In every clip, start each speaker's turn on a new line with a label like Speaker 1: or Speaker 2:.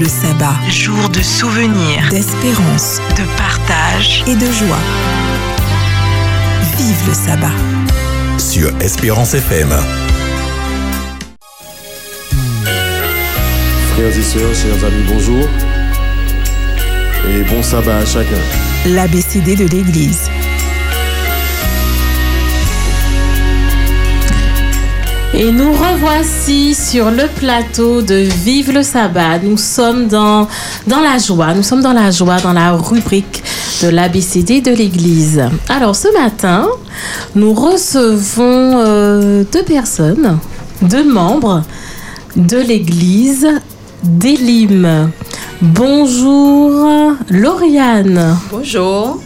Speaker 1: Le sabbat.
Speaker 2: Jour de souvenirs,
Speaker 1: d'espérance,
Speaker 2: de partage
Speaker 1: et de joie. Vive le sabbat.
Speaker 3: Sur Espérance FM.
Speaker 4: Frères et sœurs, chers amis, bonjour. Et bon sabbat à chacun.
Speaker 1: L'ABCD de l'Église.
Speaker 5: Et nous revoici sur le plateau de Vive le sabbat. Nous sommes dans, dans la joie, nous sommes dans la joie, dans la rubrique de l'ABCD de l'Église. Alors ce matin, nous recevons euh, deux personnes, deux membres de l'Église d'Elim. Bonjour Lauriane.
Speaker 6: Bonjour.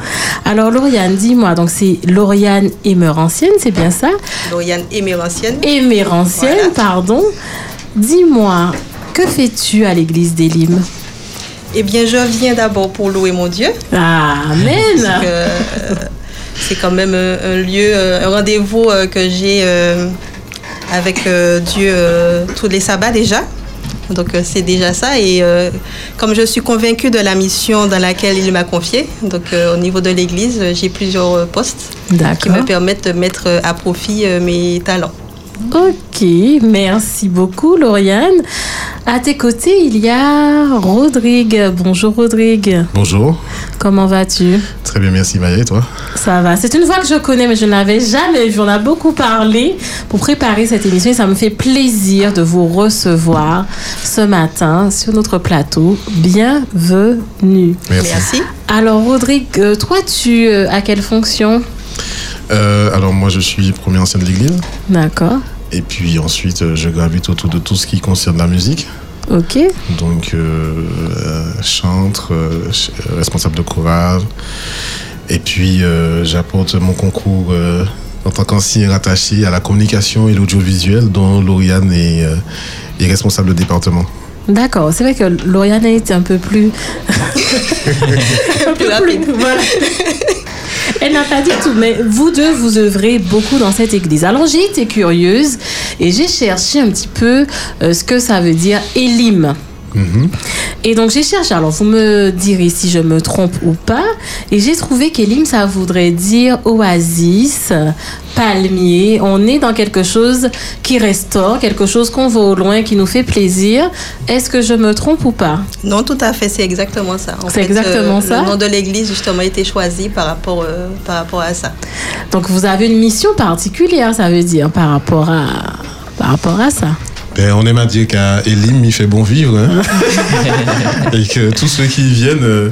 Speaker 5: Alors Lauriane, dis-moi, donc c'est Lauriane Émerancienne, c'est bien ça?
Speaker 6: Lauriane Émerancienne.
Speaker 5: Émerancienne,
Speaker 6: Voilà.
Speaker 5: pardon. Dis-moi, que fais-tu à l'église d'Elim
Speaker 6: Eh bien, je viens d'abord pour louer mon Dieu.
Speaker 5: Amen
Speaker 6: Parce que, euh, c'est quand même un, un lieu, euh, un rendez-vous euh, que j'ai euh, avec euh, Dieu euh, tous les sabbats déjà. Donc euh, c'est déjà ça. Et euh, comme je suis convaincue de la mission dans laquelle il m'a confiée, donc euh, au niveau de l'Église, j'ai plusieurs postes qui me permettent de mettre à profit mes talents.
Speaker 5: Ok, merci beaucoup Lauriane. À tes côtés, il y a Rodrigue. Bonjour Rodrigue.
Speaker 7: Bonjour,
Speaker 5: Comment vas-tu?
Speaker 7: Très bien, merci Maya et toi?
Speaker 5: Ça va. C'est une voix que je connais, mais je ne l'avais jamais vue. On a beaucoup parlé pour préparer cette émission et ça me fait plaisir de vous recevoir ce matin sur notre plateau. Bienvenue.
Speaker 7: Merci.
Speaker 6: Merci.
Speaker 5: Alors, Rodrigue, euh, toi, tu euh, as quelle fonction?
Speaker 7: Euh, alors moi je suis premier ancien de l'église
Speaker 5: D'accord.
Speaker 7: et puis ensuite euh, je gravite autour de tout ce qui concerne la musique.
Speaker 5: Ok.
Speaker 7: Donc euh, euh, chantre, ch- responsable de chorale et puis euh, j'apporte mon concours euh, en tant qu'ancien rattaché à la communication et l'audiovisuel dont Lauriane est, euh, est responsable de département.
Speaker 5: D'accord. C'est vrai que Lauriane est un peu plus. un peu
Speaker 6: Plus rapide.
Speaker 5: voilà. Elle n'a pas dit tout, mais vous deux, vous œuvrez beaucoup dans cette église. Alors, j'ai été curieuse et j'ai cherché un petit peu euh, ce que ça veut dire Elim. Et donc j'ai cherché, alors vous me direz si je me trompe ou pas, et j'ai trouvé qu'Elim, ça voudrait dire oasis, palmier. On est dans quelque chose qui restaure, quelque chose qu'on voit au loin, qui nous fait plaisir. Est-ce que je me trompe ou pas?
Speaker 6: Non, tout à fait, c'est exactement ça.
Speaker 5: C'est
Speaker 6: fait,
Speaker 5: exactement
Speaker 6: euh,
Speaker 5: ça
Speaker 6: Le nom de l'église, justement, a été choisi par rapport, euh, par rapport à ça.
Speaker 5: Donc vous avez une mission particulière, ça veut dire, par rapport à, par rapport à ça.
Speaker 7: Ben, on aime à dire qu'à Elim, il fait bon vivre. hein. et que tous ceux qui y viennent, euh,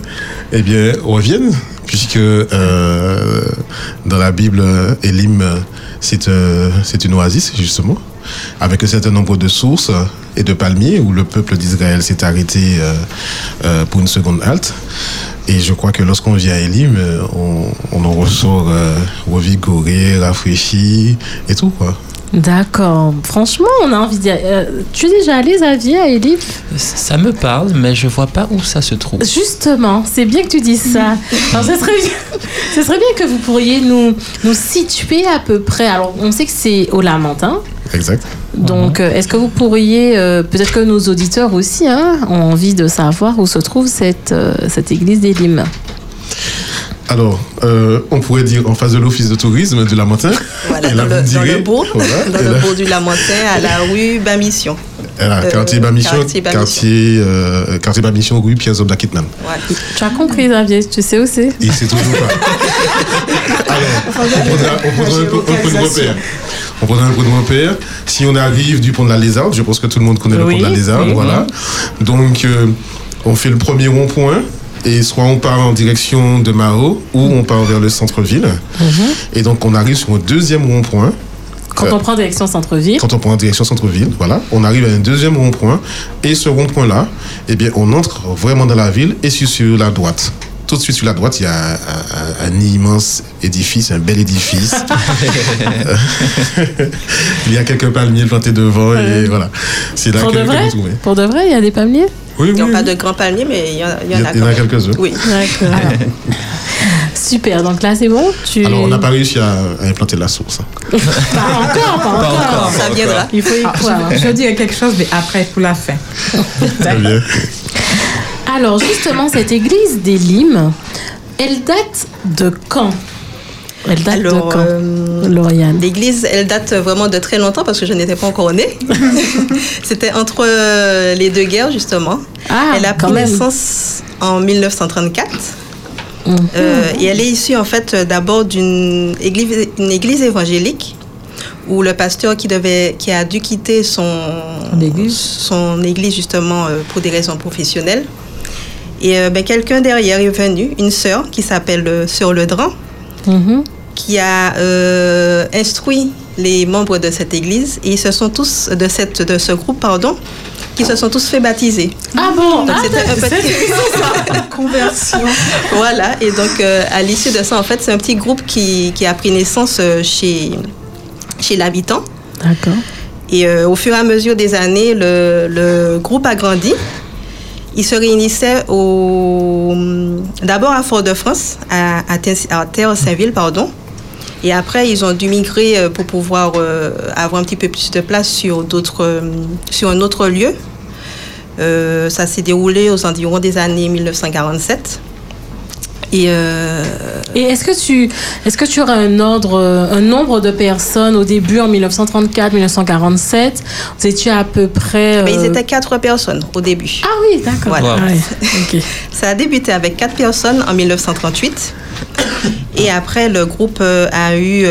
Speaker 7: eh bien, reviennent. Puisque euh, dans la Bible, Elim, euh, c'est euh, une oasis, justement, avec un certain nombre de sources et de palmiers où le peuple d'Israël s'est arrêté pour une seconde halte. Et je crois que lorsqu'on vient à Elim, on, on en ressort revigoré, rafraîchi et tout, quoi.
Speaker 5: D'accord. Franchement, on a envie d'y aller. Euh, tu es déjà allé, Xavier, à Elim
Speaker 8: Ça me parle, mais je vois pas où ça se trouve.
Speaker 5: Justement, c'est bien que tu dises ça. Alors, ce serait, bien- ce serait bien que vous pourriez nous, nous situer à peu près. Alors, on sait que c'est au Lamentin.
Speaker 7: Exact.
Speaker 5: Donc, euh, est-ce que vous pourriez, euh, peut-être que nos auditeurs aussi hein, ont envie de savoir où se trouve cette, euh, cette église d'Elim?
Speaker 7: Alors, euh, on pourrait dire en face de l'office de tourisme de la Montagne.
Speaker 6: Voilà,
Speaker 7: là,
Speaker 6: dans, le, dans bourg,
Speaker 7: voilà,
Speaker 6: dans le
Speaker 7: là-
Speaker 6: bourg du Lamentin, à la rue Bamission.
Speaker 7: Voilà,
Speaker 6: Euh,
Speaker 7: quartier Bamichon,
Speaker 6: quartier Bamichon.
Speaker 7: quartier, euh, quartier Bamichon, rue Pierre Zobda Kitnam.
Speaker 6: Voilà.
Speaker 5: Tu as compris, Xavier Tu sais où c'est
Speaker 7: Et c'est toujours pas. Alors, on prendra, on prendra un, peu de repère. On prendra un peu de repère. Si on arrive du pont de la Lézarde, je pense que tout le monde connaît le pont de la Lézarde,
Speaker 5: oui.
Speaker 7: voilà. Donc, euh, on fait le premier rond-point. Et soit on part en direction de Mao ou on part vers le centre-ville. Et donc on arrive sur un deuxième rond-point.
Speaker 5: Quand
Speaker 7: Euh,
Speaker 5: on prend direction centre-ville.
Speaker 7: Quand on prend en direction centre-ville, voilà, on arrive à un deuxième rond-point. Et ce rond-point-là, eh bien, on entre vraiment dans la ville et sur, sur la droite. Tout de suite sur la droite, il y a un, un- un immense édifice, un bel édifice. il y a quelques palmiers plantés devant et voilà. C'est là
Speaker 5: Pour
Speaker 7: que,
Speaker 5: de
Speaker 7: que
Speaker 5: vrai
Speaker 7: vous trouvez.
Speaker 5: Pour de vrai, il y a des palmiers?
Speaker 7: Oui,
Speaker 6: Il n'y
Speaker 7: oui,
Speaker 6: a pas
Speaker 7: oui.
Speaker 6: de grands palmiers, mais il y en, il y en
Speaker 7: Il y
Speaker 6: a
Speaker 7: a- il y en a quelques-uns.
Speaker 6: Oui.
Speaker 5: D'accord. Super, donc là c'est bon tu...
Speaker 7: Alors, on n'a pas réussi à, à implanter la source. hein.
Speaker 5: Pas encore, pas encore.
Speaker 8: encore.
Speaker 6: Ça viendra.
Speaker 5: Il faut y
Speaker 9: Ah,
Speaker 5: croire.
Speaker 9: je, je dirais quelque chose, mais après, pour la fin.
Speaker 7: Très bien.
Speaker 5: Alors justement, cette église des Limes, elle date de quand? Elle date
Speaker 6: Alors,
Speaker 5: de quand
Speaker 6: euh, L'église, elle date vraiment de très longtemps parce que je n'étais pas encore née. C'était entre euh, les deux guerres, justement.
Speaker 5: Ah,
Speaker 6: elle a pris naissance en 1934.
Speaker 5: Mhm.
Speaker 6: Euh, et elle est issue en fait euh, d'abord d'une église, une église évangélique où le pasteur qui devait, qui a dû quitter son
Speaker 5: Son église.
Speaker 6: son église, justement euh, pour des raisons professionnelles. Et euh, ben, quelqu'un derrière est venu, une sœur qui s'appelle euh, Sœur Ledran,
Speaker 5: Mhm.
Speaker 6: qui a euh, instruit les membres de cette église et ils se sont tous de cette de ce groupe pardon qui se sont tous fait baptiser.
Speaker 5: Ah bon?
Speaker 6: Donc
Speaker 5: ah,
Speaker 6: c'était un petit
Speaker 1: Conversion.
Speaker 6: voilà et donc euh, à l'issue de ça en fait c'est un petit groupe qui, qui a pris naissance euh, chez chez l'habitant
Speaker 5: D'accord.
Speaker 6: et euh, au fur et à mesure des années le, le groupe a grandi. Il se réunissait au d'abord à Fort-de-France à, à, Ter- à Terre-Saint-Ville pardon. Et après, ils ont dû migrer euh, pour pouvoir euh, avoir un petit peu plus de place sur, euh, sur un autre lieu. Ça s'est déroulé aux environs des années 1947. Et euh,
Speaker 5: Et est-ce que tu est-ce que tu aurais un ordre un nombre de personnes au début en 1934 1947 vous étiez à peu près
Speaker 6: mais ils
Speaker 5: euh,
Speaker 6: étaient quatre personnes au début.
Speaker 5: Ah oui, d'accord.
Speaker 6: Voilà.
Speaker 5: Ouais, OK.
Speaker 6: Ça a débuté avec quatre personnes en 1938. Et après, le groupe euh, a eu,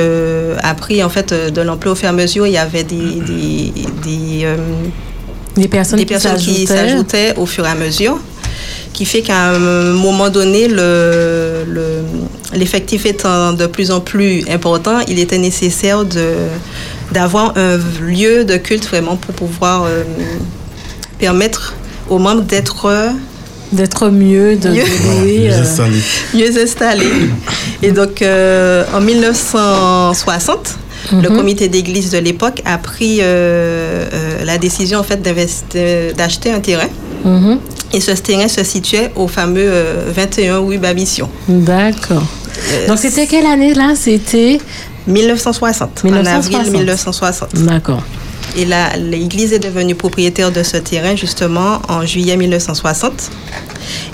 Speaker 6: a pris en fait de l'ampleur au fur et à mesure. Il y avait des, des, des, euh,
Speaker 5: Des personnes,
Speaker 6: personnes qui
Speaker 5: s'ajoutaient
Speaker 6: au fur et à mesure, qui fait qu'à un moment donné, le, le- l'effectif étant de plus en plus important, il était nécessaire de, d'avoir un lieu de culte vraiment pour pouvoir euh, permettre aux membres d'être euh,
Speaker 5: d'être mieux de, de
Speaker 6: Mieux.
Speaker 5: euh,
Speaker 7: Installé.
Speaker 6: mieux installés. Et donc, euh, en 1960, le
Speaker 5: Mhm.
Speaker 6: comité d'église de l'époque a pris euh, euh, la décision en fait d'acheter un terrain.
Speaker 5: mhm.
Speaker 6: Et ce terrain se situait au fameux euh, 21 rue Babission.
Speaker 5: D'accord.
Speaker 6: Euh,
Speaker 5: Donc c'était quelle année là? C'était
Speaker 6: 1960, en
Speaker 5: 1960.
Speaker 6: avril 1960.
Speaker 5: D'accord.
Speaker 6: Et là, l'église est devenue propriétaire de ce terrain justement en juillet 1960.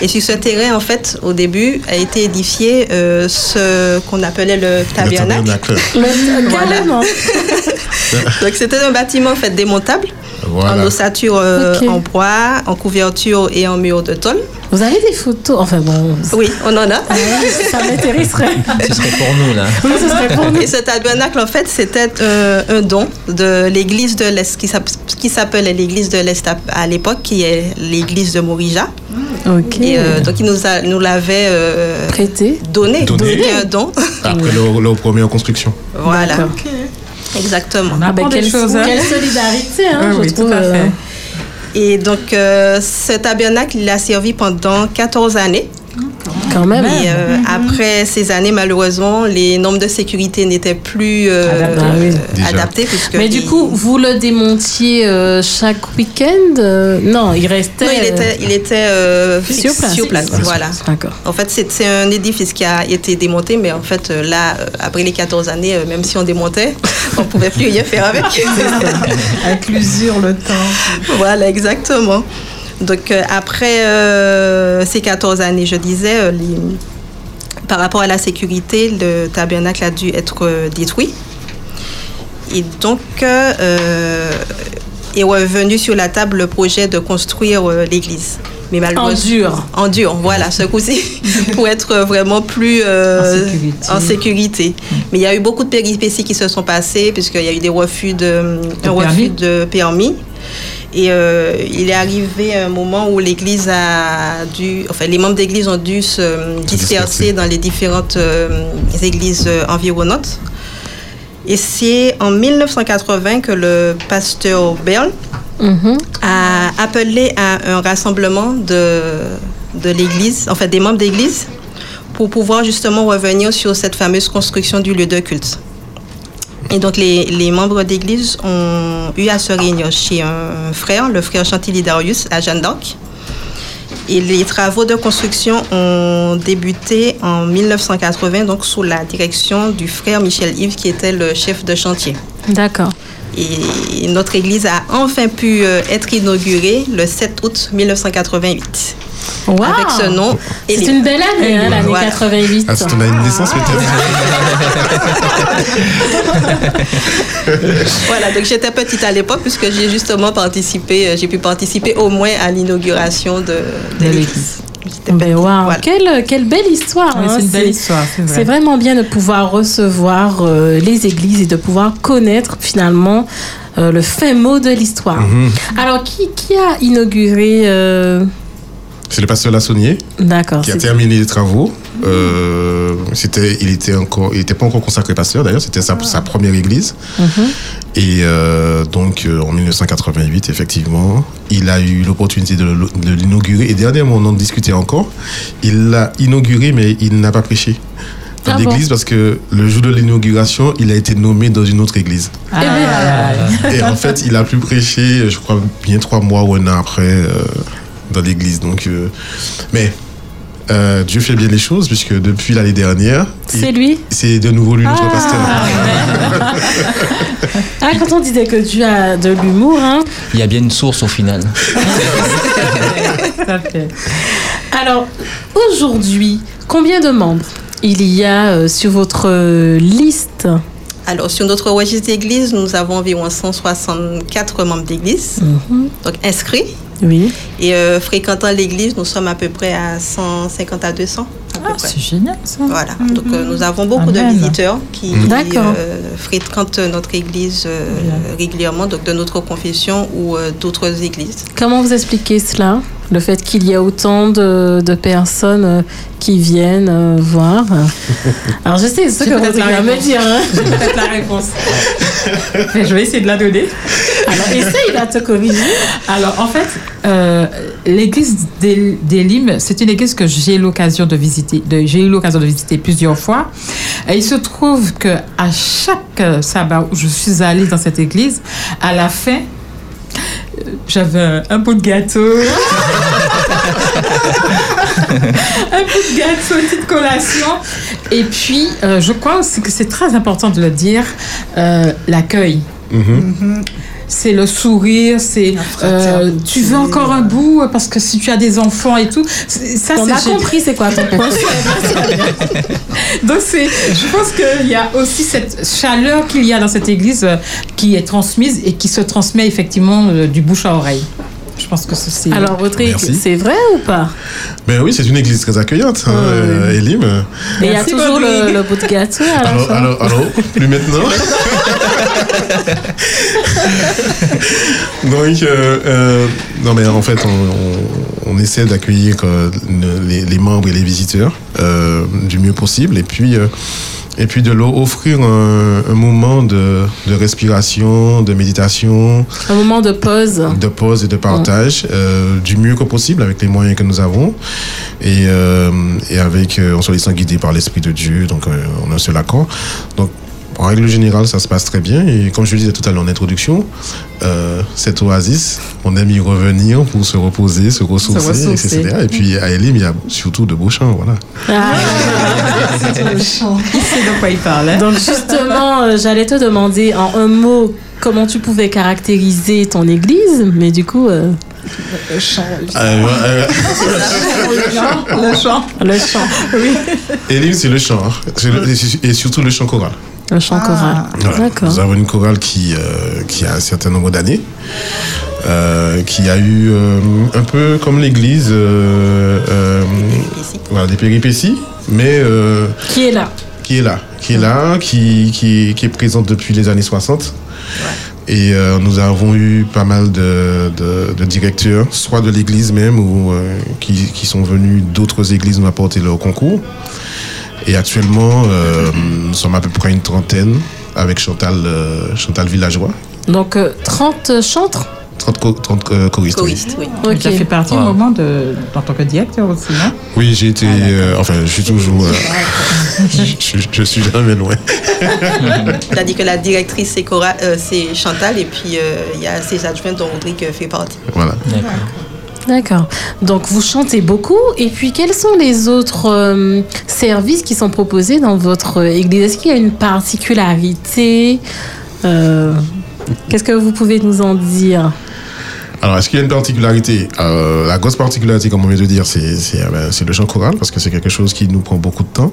Speaker 6: Et sur ce terrain, en fait, au début, a été édifié euh, ce qu'on appelait le
Speaker 7: Le
Speaker 6: tabernacle.
Speaker 7: tabernacle.
Speaker 5: Le,
Speaker 6: Voilà.
Speaker 5: Carrément.
Speaker 6: Donc c'était un bâtiment en fait démontable, en ossature euh, en bois, en couverture et en mur de tôle.
Speaker 5: Vous avez des photos Enfin bon,
Speaker 6: Oui, on en a.
Speaker 5: Ah ça m'intéresserait.
Speaker 8: Ce serait pour nous, là.
Speaker 5: Oui, ce serait pour nous.
Speaker 6: Et ce tabernacle, en fait, c'était euh, un don de l'église de l'Est, qui s'app- qui s'appelait l'église de l'Est à, à l'époque, qui est l'église de Morija.
Speaker 5: Ok.
Speaker 6: Et euh, donc, il nous, a- nous l'avait euh,
Speaker 5: Prêté.
Speaker 6: donné.
Speaker 7: Donné.
Speaker 6: Un don.
Speaker 7: Après leur, leur première construction.
Speaker 6: voilà. Exactement.
Speaker 5: Ah ben,
Speaker 1: apprend des
Speaker 5: quelle,
Speaker 1: choses, hein.
Speaker 5: quelle solidarité, hein,
Speaker 1: Ah
Speaker 5: je
Speaker 1: oui, tout
Speaker 5: trouve.
Speaker 1: à fait.
Speaker 5: euh,
Speaker 6: Et donc, euh, ce tabernacle, il a servi pendant 14 années.
Speaker 5: Quand même.
Speaker 6: Et euh, après ces années, malheureusement, les normes de sécurité n'étaient plus euh,
Speaker 5: Adaptées. Ah oui.
Speaker 6: euh, adaptées. puisque
Speaker 5: Mais du coup, vous le démontiez euh, chaque week-end Non, il restait.
Speaker 6: non, il était, il était euh,
Speaker 5: sur place.
Speaker 6: Sur place, voilà.
Speaker 5: D'accord.
Speaker 6: En fait, c'est un édifice qui a été démonté, mais en fait, là, après les 14 années, même si on démontait, on pouvait plus rien faire avec.
Speaker 1: Avec l'usure, le temps.
Speaker 6: voilà, exactement. Donc, euh, après euh, ces 14 années, je disais, euh, les- par rapport à la sécurité, le tabernacle a dû être détruit. Et donc, est revenu sur la table le projet de construire l'église. Mais
Speaker 5: En
Speaker 6: malheureusement,
Speaker 5: dur.
Speaker 6: en dur, voilà, ce coup-ci, pour être vraiment plus euh,
Speaker 1: En sécurité.
Speaker 6: en sécurité. Mais il y a eu beaucoup de péripéties qui se sont passées, puisqu'il y a eu des refus de, refus de permis. Et euh, il est arrivé un moment où l'église a dû, enfin, les membres d'église ont dû se disperser
Speaker 7: disperser.
Speaker 6: dans les différentes euh, églises euh, environnantes. Et c'est en 1980 que le pasteur Bell
Speaker 5: Mhm.
Speaker 6: a appelé à un rassemblement de, de l'Église, en fait des membres d'Église, pour pouvoir justement revenir sur cette fameuse construction du lieu de culte. Et donc les, les membres d'Église ont eu à se réunir chez un frère, le frère Chantilly Darius, à Jeanne d'Arc. Et les travaux de construction ont débuté en 1980, donc sous la direction du frère Michel Yves, qui était le chef de chantier.
Speaker 5: D'accord.
Speaker 6: Et notre église a enfin pu euh, être inaugurée le 7 août 1988.
Speaker 5: Wow.
Speaker 6: avec ce nom.
Speaker 5: C'est une belle année, hein, l'année
Speaker 6: Voilà.
Speaker 5: 88.
Speaker 7: Ah, c'est ton année de naissance peut-être
Speaker 6: Voilà, donc j'étais petite à l'époque puisque j'ai justement participé, euh, j'ai pu participer au moins à l'inauguration de, de l'église.
Speaker 5: Ben wow,
Speaker 6: voilà.
Speaker 5: quelle, quelle belle histoire.
Speaker 9: Oui,
Speaker 5: hein.
Speaker 9: c'est une belle
Speaker 5: C'est-
Speaker 9: histoire, c'est vrai.
Speaker 5: C'est vraiment bien de pouvoir recevoir euh, les églises et de pouvoir connaître finalement euh, le fin mot de l'histoire.
Speaker 7: Mhm.
Speaker 5: Alors, qui, qui a inauguré... euh,
Speaker 7: C'est le pasteur Lassonnier qui a terminé les travaux. Euh, c'était, il était encore, il était pas encore consacré pasteur d'ailleurs. C'était sa, sa première église.
Speaker 5: Mhm.
Speaker 7: Et euh, donc euh, en 1988, effectivement, il a eu l'opportunité de, l'inaugurer. Et dernièrement, on en discutait encore. Il l'a inauguré, mais il n'a pas prêché dans
Speaker 5: Ah
Speaker 7: l'église parce que le jour de l'inauguration, il a été nommé dans une autre église.
Speaker 5: Eh ben,
Speaker 7: Et en fait, il a pu prêcher, je crois, bien trois mois ou un an après euh, dans l'église. Donc, euh, mais euh, Dieu fait bien les choses puisque depuis l'année dernière,
Speaker 5: c'est lui
Speaker 7: c'est de nouveau lui notre
Speaker 5: Ah.
Speaker 7: pasteur.
Speaker 5: Ah, quand on disait que Dieu a de l'humour, hein.
Speaker 8: Il y a bien une source au final.
Speaker 9: Fait.
Speaker 5: Alors, aujourd'hui, combien de membres il y a euh, sur votre euh, liste?
Speaker 6: Alors, sur notre registre d'église, nous avons environ 164 membres d'église,
Speaker 5: Mhm.
Speaker 6: donc inscrits.
Speaker 5: Oui.
Speaker 6: Et euh, fréquentant l'église, nous sommes à peu près à 150 à 200. À peu
Speaker 9: Ah, c'est génial ça.
Speaker 6: Voilà, donc euh, nous avons beaucoup
Speaker 9: Amen.
Speaker 6: de visiteurs qui
Speaker 5: D'accord.
Speaker 6: euh, fréquentent notre église régulièrement, donc de notre confession ou d'autres églises.
Speaker 5: Comment vous expliquez cela? Le fait qu'il y a autant de, de personnes euh, qui viennent euh, voir Alors, je sais ce que vous
Speaker 9: la
Speaker 5: allez me
Speaker 9: réponse.
Speaker 5: dire. hein.
Speaker 9: J'ai peut-être la réponse. Mais je vais essayer de la donner.
Speaker 5: Alors, essaye de te corriger.
Speaker 9: Alors, en fait, euh, l'église d'El- d'Elim, c'est une église que j'ai l'occasion de visiter. J'ai eu l'occasion de visiter plusieurs fois. Et il se trouve que à chaque sabbat où je suis allée dans cette église, à la fin, j'avais un, un bout de gâteau. un bout de gâteau, une petite collation. Et puis, euh, je crois aussi que c'est très important de le dire, euh, l'accueil. C'est le sourire, c'est euh, tu veux encore un bout parce que si tu as des enfants et tout, c'est- ça
Speaker 5: On a compris c'est quoi ton
Speaker 9: donc c'est, je pense qu'il y a aussi cette chaleur qu'il y a dans cette église euh, qui est transmise et qui se transmet effectivement euh, du bouche à oreille. Je pense que c'est.
Speaker 5: Alors, votre église, c'est vrai ou pas?
Speaker 7: Ben oui, c'est une église très accueillante, hein, euh, Elim.
Speaker 5: Et il y a toujours le, le bout de gâteau à la
Speaker 7: Alors,
Speaker 5: fin.
Speaker 7: alors, alors, plus maintenant. Donc, euh, euh, non, mais en fait, on, on- on essaie d'accueillir euh, le- les, les membres et les visiteurs du mieux possible, et puis, et puis de leur offrir un, un moment de, de respiration, de méditation,
Speaker 5: Un moment de pause.
Speaker 7: de pause et de partage du mieux que possible avec les moyens que nous avons. Et, et avec en se laissant guider par l'esprit de Dieu donc on a un seul accord. Donc en règle générale ça se passe très bien et comme je le disais tout à l'heure en introduction euh, cette oasis on aime y revenir pour se reposer se ressourcer,
Speaker 9: ressourcer.
Speaker 7: etc et puis à Elim il y a surtout de beaux chants voilà
Speaker 5: Ah.
Speaker 9: Il sait de quoi il parle. hein.
Speaker 5: Donc justement, euh, j'allais te demander en un mot comment tu pouvais caractériser ton église, mais du coup, euh,
Speaker 7: Euh, euh,
Speaker 9: Le chant.
Speaker 5: le chant,
Speaker 7: Elim c'est le chant hein. C'est le- et surtout le chant choral
Speaker 5: le chant choral.
Speaker 7: Voilà.
Speaker 5: D'accord.
Speaker 7: Nous avons une chorale qui, euh, qui a un certain nombre d'années, euh, qui a eu euh, un peu comme l'église euh, euh, voilà, des péripéties, mais euh,
Speaker 5: Qui est là
Speaker 7: qui est là, qui est là, qui, qui, qui est présente depuis les années 60. Et euh, nous avons eu pas mal de, de, de directeurs, soit de l'église même, ou euh, qui, qui sont venus d'autres églises nous apporter leur concours. Et actuellement, euh, nous sommes à peu près une trentaine avec Chantal, euh, Chantal Villageois.
Speaker 5: Donc euh, 30 chantres?
Speaker 7: 30, co- 30 euh, choristes. oui.
Speaker 6: Oui.
Speaker 9: As fait partie au moment de, en tant que directeur aussi, non?
Speaker 7: Oui, j'ai été. euh, enfin, je suis toujours. euh, je, je- suis jamais loin.
Speaker 6: C'est-à-dire que la directrice, c'est Cora- euh, c'est Chantal, et puis euh, il y a ses adjoints dont Rodrigue fait partie.
Speaker 7: Voilà.
Speaker 8: D'accord.
Speaker 5: D'accord. Donc vous chantez beaucoup. Et puis quels sont les autres euh, services qui sont proposés dans votre église? Est-ce qu'il y a une particularité Euh, Qu'est-ce que vous pouvez nous en dire?
Speaker 7: Alors, est-ce qu'il y a une particularité Euh, La grosse particularité, comme on vient de dire, c'est c'est, euh, ben, c'est le chant choral, parce que c'est quelque chose qui nous prend beaucoup de temps.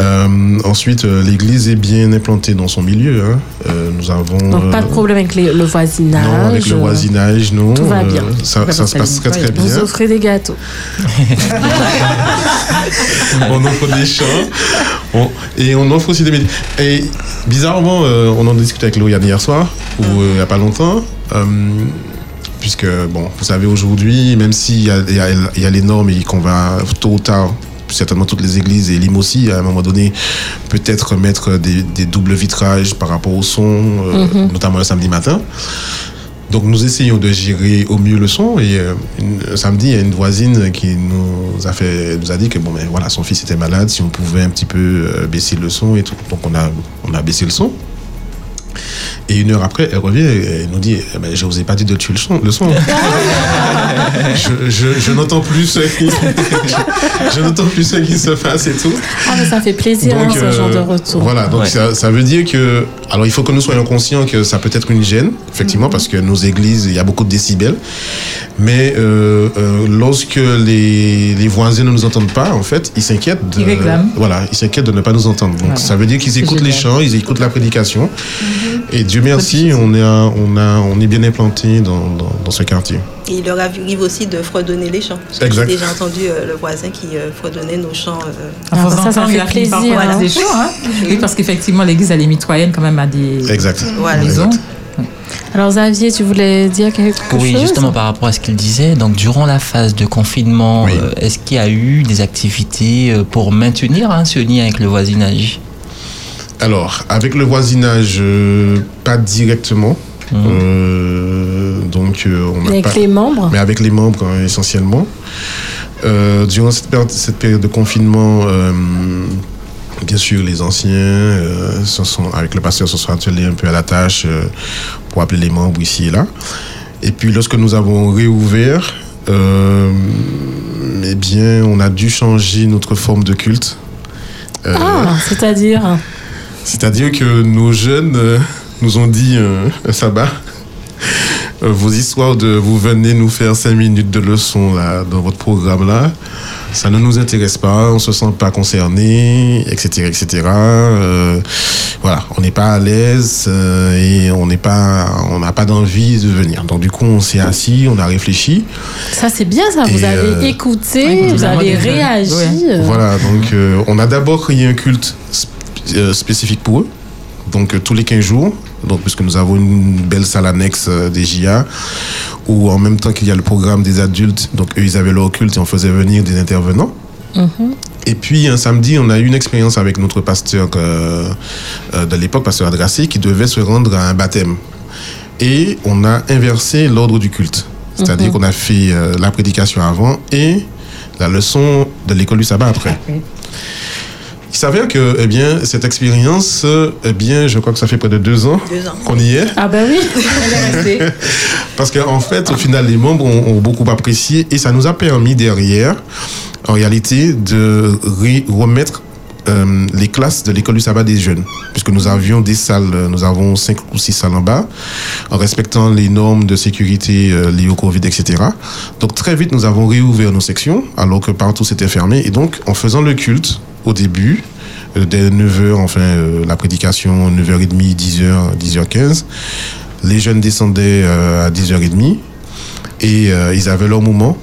Speaker 7: Euh, ensuite, l'église est bien implantée dans son milieu. hein. Euh, nous avons.
Speaker 5: Donc, pas de problème avec les- le voisinage.
Speaker 7: Non, avec le voisinage, non.
Speaker 5: tout va bien.
Speaker 7: Ça, se passe très très
Speaker 5: Vous
Speaker 7: bien.
Speaker 5: offrez des gâteaux.
Speaker 7: on offre des chants on- et on offre aussi des médias. Et bizarrement, on en discutait avec Loïane hier soir, ou il n'y a pas longtemps. Puisque, bon, vous savez, aujourd'hui, même s'il y a, y, a, il y a les normes et qu'on va tôt ou tard, certainement toutes les églises et l'IM aussi, à un moment donné, peut-être mettre des, des doubles vitrages par rapport au son, euh, notamment le samedi matin. Donc nous essayons de gérer au mieux le son et euh, une- samedi il y a une voisine qui nous a fait nous a dit que bon ben voilà son fils était malade si on pouvait un petit peu euh, baisser le son et tout. Donc on a on a baissé le son et une heure après elle revient et elle nous dit eh ben, je vous ai pas dit de tuer le son le son je, je, je n'entends plus ce qui je, je n'entends plus ce qui se passe et tout
Speaker 5: Ah, mais ça fait plaisir, hein, ce
Speaker 7: euh,
Speaker 5: genre de retour.
Speaker 7: Voilà, donc
Speaker 8: Ouais.
Speaker 7: ça, ça veut dire que. Alors il faut que nous soyons conscients que ça peut être une gêne, effectivement, parce que nos églises, il y a beaucoup de décibels. Mais euh, euh, lorsque les, les voisins ne nous entendent pas, en fait, ils s'inquiètent. de-
Speaker 9: Ils réclament.
Speaker 7: Voilà, ils s'inquiètent de ne pas nous entendre. Donc
Speaker 9: Voilà.
Speaker 7: ça veut dire qu'ils écoutent les chants, ils écoutent la prédication. Et Dieu merci, on est, à- on, a, on est bien implanté dans, dans, dans ce quartier.
Speaker 6: Et il leur arrive aussi de fredonner les chants.
Speaker 7: Exact.
Speaker 6: J'ai déjà entendu euh, le voisin qui euh, fredonnait nos chants. euh,
Speaker 9: En
Speaker 5: Ah,
Speaker 9: faisant
Speaker 5: ça, ça fait
Speaker 9: par
Speaker 5: plaisir, hein.
Speaker 9: des chants, hein. Oui, parce qu'effectivement, l'église, elle est mitoyenne quand même à des
Speaker 7: Exact.
Speaker 6: Voilà.
Speaker 9: maisons.
Speaker 5: Alors, Xavier, tu voulais dire quelque
Speaker 8: Oui,
Speaker 5: chose?
Speaker 8: justement par rapport à ce qu'il disait, donc durant la phase de confinement,
Speaker 7: Oui.
Speaker 8: euh, est-ce qu'il y a eu des activités pour maintenir hein, ce lien avec le voisinage?
Speaker 7: Alors, avec le voisinage, euh, pas directement. Euh, donc, euh, on n'a
Speaker 5: Avec
Speaker 7: pas.
Speaker 5: les membres?
Speaker 7: Mais avec les membres hein, essentiellement. Euh, durant cette période, cette période de confinement, euh, bien sûr, les anciens, euh, se sont, avec le pasteur, se sont attelés un peu à la tâche euh, pour appeler les membres ici et là. Et puis, lorsque nous avons réouvert, euh, eh bien, on a dû changer notre forme de culte. Euh,
Speaker 5: Ah, c'est-à-dire?
Speaker 7: C'est-à-dire que nos jeunes euh, nous ont dit euh, un sabbat. euh, vos histoires de vous venez nous faire cinq minutes de leçon là, dans votre programme là, ça ne nous intéresse pas, on se sent pas concerné, etc. etc. Euh, voilà, on n'est pas à l'aise euh, et on n'est pas, on n'a pas d'envie de venir. Donc du coup, on s'est assis, on a réfléchi.
Speaker 5: Ça, c'est bien, ça. Vous
Speaker 7: Et,
Speaker 5: avez
Speaker 7: euh,
Speaker 5: écouté,
Speaker 9: oui,
Speaker 5: vous avez réagi.
Speaker 9: Ouais.
Speaker 7: Voilà, donc euh, on a d'abord créé un culte euh, spécifique pour eux. Donc euh, tous les 15 jours, donc puisque nous avons une belle salle annexe euh, des JA, où en même temps qu'il y a le programme des adultes, donc eux ils avaient leur culte et on faisait venir des intervenants.
Speaker 5: mhm.
Speaker 7: Et puis un samedi, on a eu une expérience avec notre pasteur euh, de l'époque, pasteur Adrassé, qui devait se rendre à un baptême. Et on a inversé l'ordre du culte. C'est-à-dire qu'on a fait euh, la prédication avant et la leçon de l'école du sabbat après. Il s'avère que, eh bien, cette expérience, eh bien, je crois que ça fait près de deux ans qu'on y est.
Speaker 5: Ah, ben oui.
Speaker 7: Parce qu'en fait, au final, les membres ont, ont beaucoup apprécié et ça nous a permis derrière, en réalité, de remettre euh, les classes de l'école du sabbat des jeunes. Puisque nous avions des salles, euh, nous avons cinq ou six salles en bas, en respectant les normes de sécurité euh, liées au Covid, etc. Donc très vite, nous avons réouvert nos sections, alors que partout c'était fermé. Et donc, en faisant le culte au début, euh, dès 9h, enfin, euh, la prédication, 9h30, 10h, 10h15, les jeunes descendaient euh, à 10h30 et ils avaient leur moment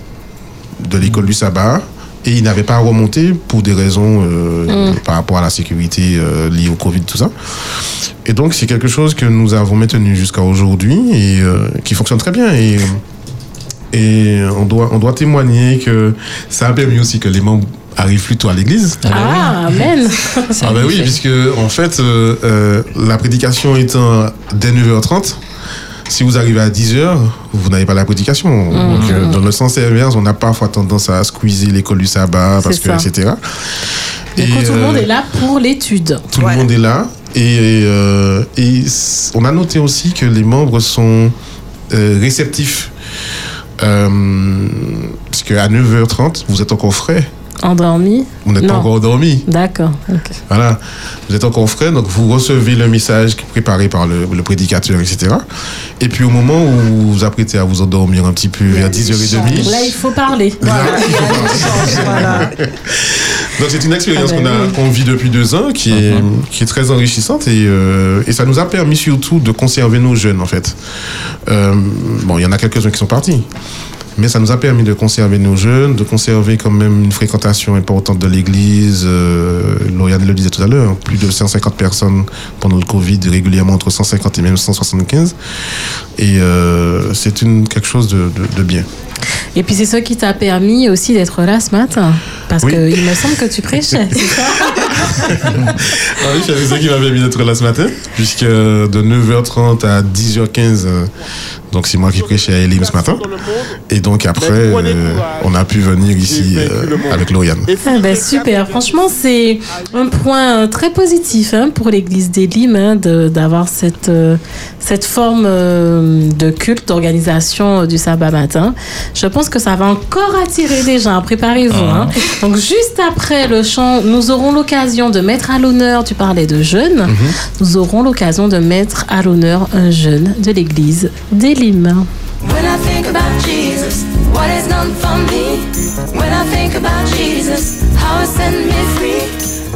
Speaker 7: de l'école du sabbat et ils n'avaient pas à remonter pour des raisons euh, par rapport à la sécurité euh, liée au Covid, tout ça. Et donc c'est quelque chose que nous avons maintenu jusqu'à aujourd'hui et euh, qui fonctionne très bien. Et, et on, doit, on doit témoigner que ça a permis aussi que les membres arrivent plus tôt à l'église.
Speaker 5: Ah, amen.
Speaker 8: Ça
Speaker 7: Ah ben oui, puisque en fait, euh, euh, la prédication étant dès 9h30, si vous arrivez à 10h, vous n'avez pas la prédication.
Speaker 5: Mm.
Speaker 7: Donc, euh, dans le sens inverse, on a parfois tendance à squeezer l'école du sabbat, parce que,
Speaker 5: ça.
Speaker 7: etc.
Speaker 5: Coup, tout le
Speaker 7: euh,
Speaker 5: monde est là pour l'étude.
Speaker 7: Tout
Speaker 6: Voilà.
Speaker 7: le monde est là. Et, euh, et on a noté aussi que les membres sont euh, réceptifs. Euh, parce qu'à 9h30, vous êtes encore frais.
Speaker 5: Endormi?
Speaker 7: Vous n'êtes pas encore endormi.
Speaker 5: D'accord.
Speaker 7: Voilà. Vous êtes encore frais, donc vous recevez le message préparé par le, le prédicateur, etc. Et puis au moment où vous vous apprêtez à vous endormir un petit peu vers 10h30,
Speaker 5: Là, il faut parler.
Speaker 1: Voilà.
Speaker 7: Donc c'est une expérience
Speaker 5: Ah ben
Speaker 7: qu'on a
Speaker 5: oui.
Speaker 7: qu'on vit depuis deux ans, qui est qui est très enrichissante et euh, et ça nous a permis surtout de conserver nos jeunes en fait. Euh, bon, il y en a quelques uns qui sont partis. Mais ça nous a permis de conserver nos jeunes, de conserver quand même une fréquentation importante de l'église. Euh, Lauriane le disait tout à l'heure, plus de 150 personnes pendant le Covid, régulièrement entre 150 et même 175. Et euh, c'est une quelque chose de, de, de bien.
Speaker 5: Et puis c'est ça qui t'a permis aussi d'être là ce matin. Parce
Speaker 7: Oui.
Speaker 5: que il me semble que tu prêchais, c'est ça?
Speaker 7: oui, c'est ça qui m'a permis d'être là ce matin, puisque de 9h30 à 10h15, euh, donc c'est moi qui prêchais à Elim ce matin. Et donc après, euh, on a pu venir ici euh, avec Lauriane.
Speaker 5: Ah ben, super, franchement c'est un point très positif hein, pour l'église d'Elim hein, de- d'avoir cette, euh, cette forme euh, de culte, d'organisation euh, du sabbat matin. Je pense que ça va encore attirer des gens, préparez-vous. hein. Donc juste après le chant, nous aurons l'occasion de mettre à l'honneur, tu parlais de jeunes, nous aurons l'occasion de mettre à l'honneur un jeune de l'église d'Elim.
Speaker 10: When I think about Jesus, what he's done for me? When I think about Jesus, how he set me free.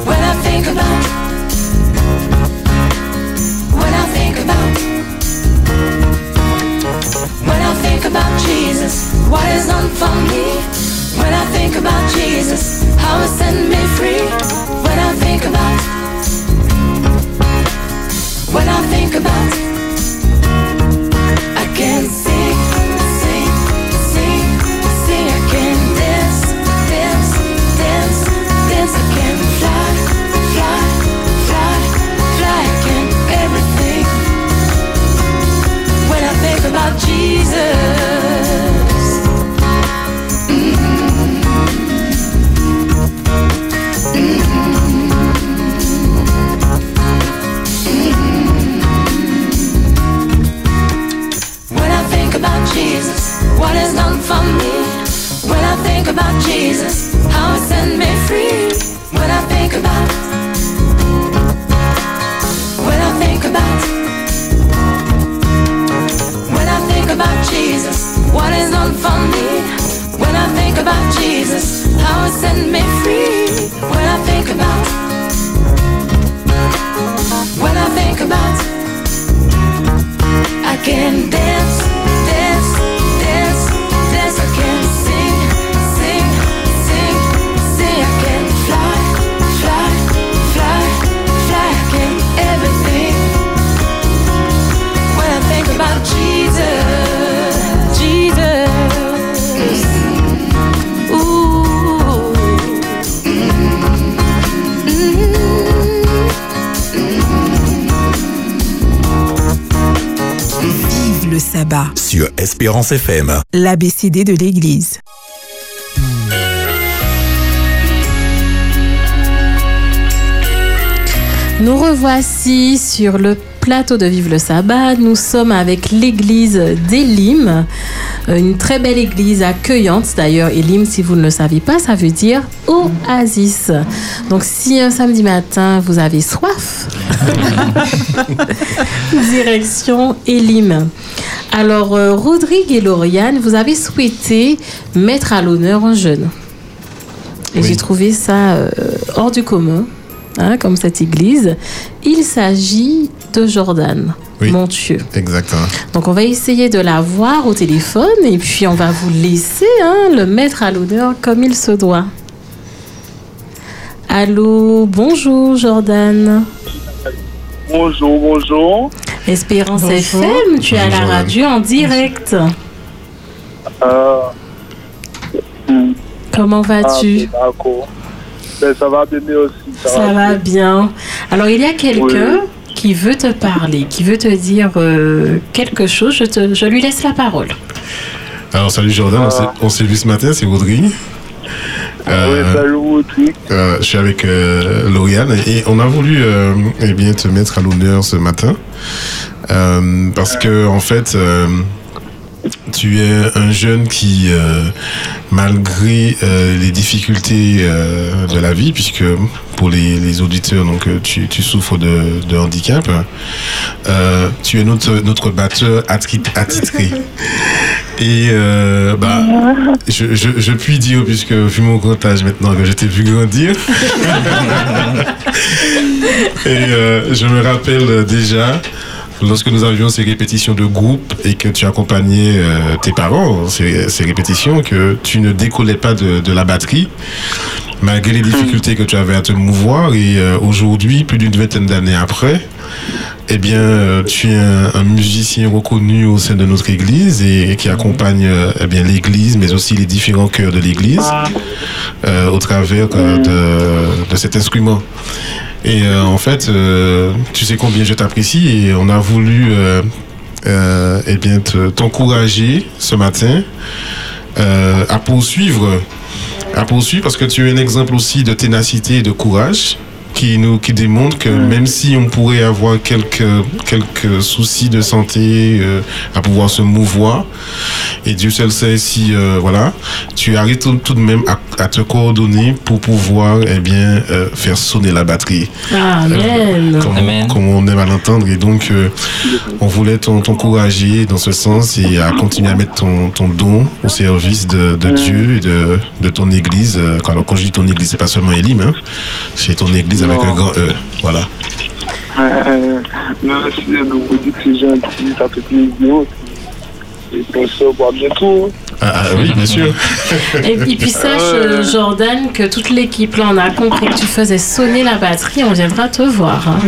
Speaker 10: When I think about, when I think about, when I think about Jesus, what he's done for me? When I think about Jesus, how he set me free. When I think about, when I think about. I can
Speaker 3: Sur Espérance FM.
Speaker 2: l'ABCD de l'Église.
Speaker 5: Nous revoici sur le plateau de Vive le Sabbat. Nous sommes avec l'église d'Elim, Euh, une très belle église accueillante. D'ailleurs, Elim, si vous ne le saviez pas, ça veut dire oasis. Donc, si un samedi matin vous avez soif, direction Elim. Alors, euh, Rodrigue et Lauriane, vous avez souhaité mettre à l'honneur un jeune. Et
Speaker 7: Oui.
Speaker 5: j'ai trouvé ça euh, hors du commun, hein, comme cette église. Il s'agit de Jordan,
Speaker 7: Oui.
Speaker 5: Montieu.
Speaker 7: Exactement.
Speaker 5: Donc on va essayer de la voir au téléphone et puis on va vous laisser hein, le mettre à l'honneur comme il se doit. Allô, bonjour Jordan.
Speaker 11: Bonjour, bonjour.
Speaker 5: Espérance
Speaker 1: Bonjour.
Speaker 5: FM, tu es à la radio en direct.
Speaker 11: Euh,
Speaker 5: Comment
Speaker 11: ah,
Speaker 5: vas-tu?
Speaker 11: Ben, ça va bien aussi. Ça,
Speaker 5: Ça va bien. Alors il y a quelqu'un
Speaker 11: Oui.
Speaker 5: qui veut te parler, qui veut te dire euh, quelque chose. Je, te, je lui laisse la parole.
Speaker 7: Alors salut Jordan, on s'est- on s'est vu ce matin, c'est Rodrigue. Euh. Euh, je suis avec euh, Lauriane et on a voulu euh, eh bien te mettre à l'honneur ce matin Euh, parce que en fait euh, tu es un jeune qui, euh, malgré euh, les difficultés euh, de la vie, puisque pour les, les auditeurs, donc tu, tu souffres de, de handicap, tu es notre, notre batteur attitré. Et bah, je, je, je puis dire, puisque vu mon grand âge maintenant, que je t'ai vu grandir, et je me rappelle déjà lorsque nous avions ces répétitions de groupe et que tu accompagnais euh, tes parents, ces, ces répétitions, que tu ne décollais pas de, la batterie, malgré les difficultés que tu avais à te mouvoir. Et euh, aujourd'hui, plus d'une vingtaine d'années après, eh bien, euh, tu es un, musicien reconnu au sein de notre église et, qui accompagne eh bien l'église, mais aussi les différents chœurs de l'église au travers de cet instrument. Et euh, en fait, euh, tu sais combien je t'apprécie et on a voulu euh, euh, eh bien te- t'encourager ce matin à poursuivre, à poursuivre parce que tu es un exemple aussi de ténacité et de courage qui nous qui démontre que même si on pourrait avoir quelques quelques soucis de santé euh, à pouvoir se mouvoir et Dieu seul sait si euh, voilà tu arrives tout, tout de même à, à te coordonner pour pouvoir eh bien euh, faire sonner la batterie
Speaker 5: Amen.
Speaker 7: comme, comme on aime à l'entendre. Et donc, euh, on voulait t'en- t'encourager dans ce sens et à continuer à mettre ton, ton don au service de, de Dieu et de, de ton église. Quand, alors, quand je dis ton église, c'est pas seulement Elim, hein. c'est ton église avec un grand E. Voilà.
Speaker 11: Euh, Merci de vous dire que c'est gentil, ça fait plaisir. Et on se revoit bientôt.
Speaker 7: Ah, ah, oui, bien sûr.
Speaker 5: Et, et puis sache, euh, Jordan, que toute l'équipe, là, on a compris que tu faisais sonner la batterie, on viendra te voir. hein.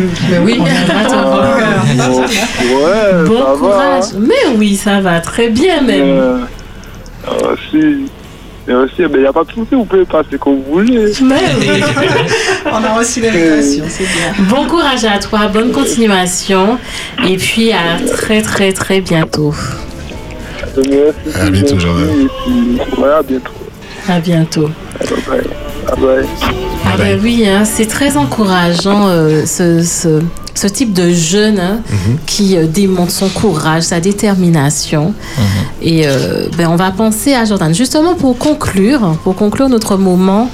Speaker 9: oui.
Speaker 5: On viendra te voir.
Speaker 11: Ouais,
Speaker 5: Bon
Speaker 11: ça va.
Speaker 5: courage. Mais oui, ça va très bien même.
Speaker 11: Euh, Merci. Merci, mais il n'y a pas de souci, vous pouvez passer comme vous voulez.
Speaker 1: On a reçu l'invitation, c'est bien.
Speaker 5: Bon courage à toi, bonne continuation. Et puis à très très très bientôt.
Speaker 11: Merci.
Speaker 7: À bientôt, Jordan.
Speaker 11: Et puis, ouais, à bientôt.
Speaker 5: À bientôt.
Speaker 11: Bye bye. Bye.
Speaker 5: Ah ben oui, hein, c'est très encourageant euh, ce, ce, ce type de jeune hein, qui euh, démontre son courage, sa détermination. Et euh, ben, on va penser à Jordan. Justement pour conclure, pour conclure notre moment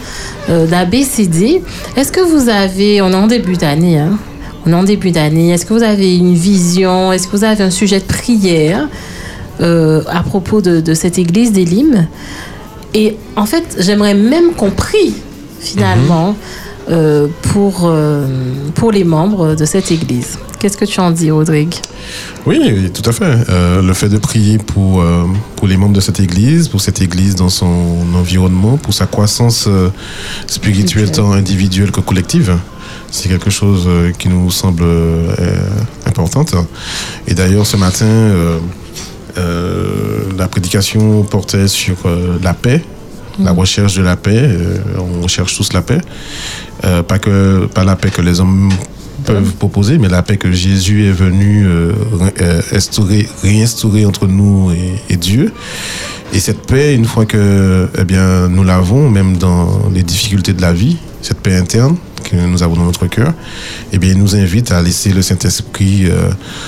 Speaker 5: euh, d'ABCD, est-ce que vous avez, on est en début d'année, hein, on est en début d'année, est-ce que vous avez une vision, est-ce que vous avez un sujet de prière euh, à propos de, de cette église d'Élim Et en fait, j'aimerais même qu'on prie finalement euh, pour, euh, pour les membres de cette église. Qu'est-ce que tu en dis, Rodrigue?
Speaker 7: Oui, tout à fait. Euh, le fait de prier pour, pour les membres de cette église, pour cette église dans son environnement, pour sa croissance spirituelle tant individuelle que collective, c'est quelque chose qui nous semble importante. Et d'ailleurs, ce matin, euh, euh, la prédication portait sur euh, la paix, la recherche de la paix. Euh, on recherche tous la paix. Euh, pas, que, pas la paix que les hommes peuvent proposer, mais la paix que Jésus est venu euh, euh, instaurer, réinstaurer entre nous et, Dieu. Et cette paix, une fois que eh bien, nous l'avons, même dans les difficultés de la vie, cette paix interne que nous avons dans notre cœur, eh bien, il nous invite à laisser le Saint-Esprit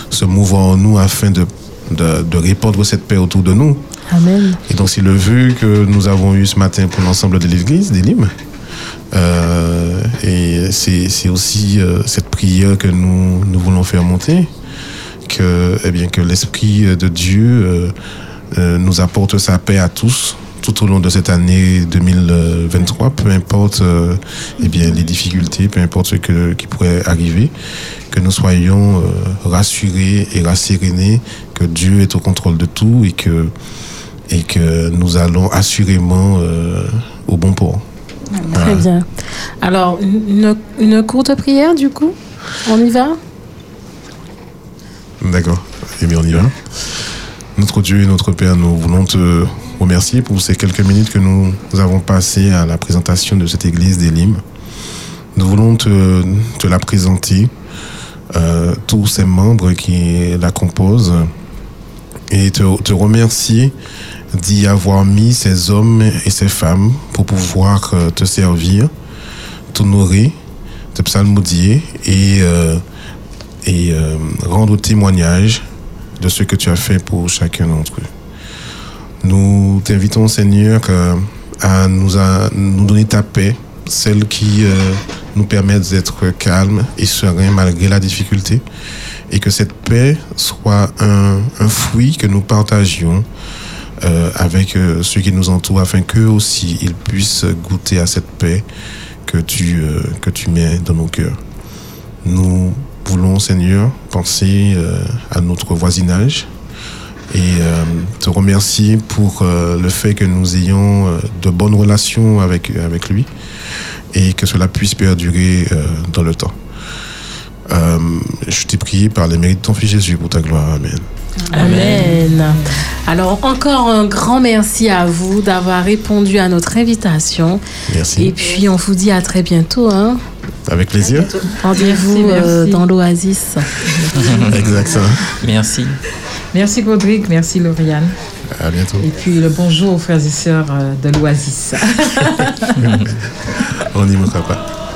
Speaker 7: se mouvoir en nous afin de, de, de répandre cette paix autour de nous.
Speaker 5: Amen.
Speaker 7: Et donc, c'est le vœu que nous avons eu ce matin pour l'ensemble de l'Église, des Limes. Euh, et c'est aussi euh, cette prière que nous, nous voulons faire monter, que, eh bien, que l'Esprit de Dieu euh, euh, nous apporte sa paix à tous tout au long de cette année 2023, peu importe euh, eh bien, les difficultés, peu importe ce que, qui pourrait arriver, que nous soyons euh, rassurés et rassérénés que Dieu est au contrôle de tout et que, et que nous allons assurément euh, au bon port.
Speaker 5: Très bien. Alors, une, une courte prière, du coup? On y va?
Speaker 7: D'accord. Eh bien, on y va. Notre Dieu et notre Père, nous voulons te remercier pour ces quelques minutes que nous avons passées à la présentation de cette église des Limes. Nous voulons te, te la présenter, euh, tous ses membres qui la composent, et te, te remercier d'y avoir mis ces hommes et ces femmes pour pouvoir euh, te servir, t'honorer, te psalmodier et, euh, et euh, rendre témoignage de ce que tu as fait pour chacun d'entre eux. Nous t'invitons, Seigneur, à nous, à nous donner ta paix, celle qui euh, nous permet d'être calmes et sereins malgré la difficulté, et que cette paix soit un, fruit que nous partagions avec euh, ceux qui nous entourent, afin qu'eux aussi, ils puissent goûter à cette paix que tu, euh, que tu mets dans nos cœurs. Nous voulons, Seigneur, penser euh, à notre voisinage et euh, te remercier pour euh, le fait que nous ayons euh, de bonnes relations avec, avec lui et que cela puisse perdurer euh, dans le temps. Euh, je t'ai prié par les mérites de ton Fils Jésus pour ta gloire. Amen.
Speaker 5: Amen. Alors encore un grand merci à vous d'avoir répondu à notre invitation.
Speaker 7: Merci.
Speaker 5: Et puis on vous dit à très bientôt. Hein.
Speaker 7: Avec plaisir.
Speaker 5: Rendez-vous euh, dans l'Oasis.
Speaker 7: Exactement.
Speaker 8: Merci.
Speaker 9: Merci Godric, merci Lauriane.
Speaker 7: À bientôt.
Speaker 9: Et puis le bonjour aux frères et sœurs euh, de l'Oasis.
Speaker 7: On n'y manquera pas.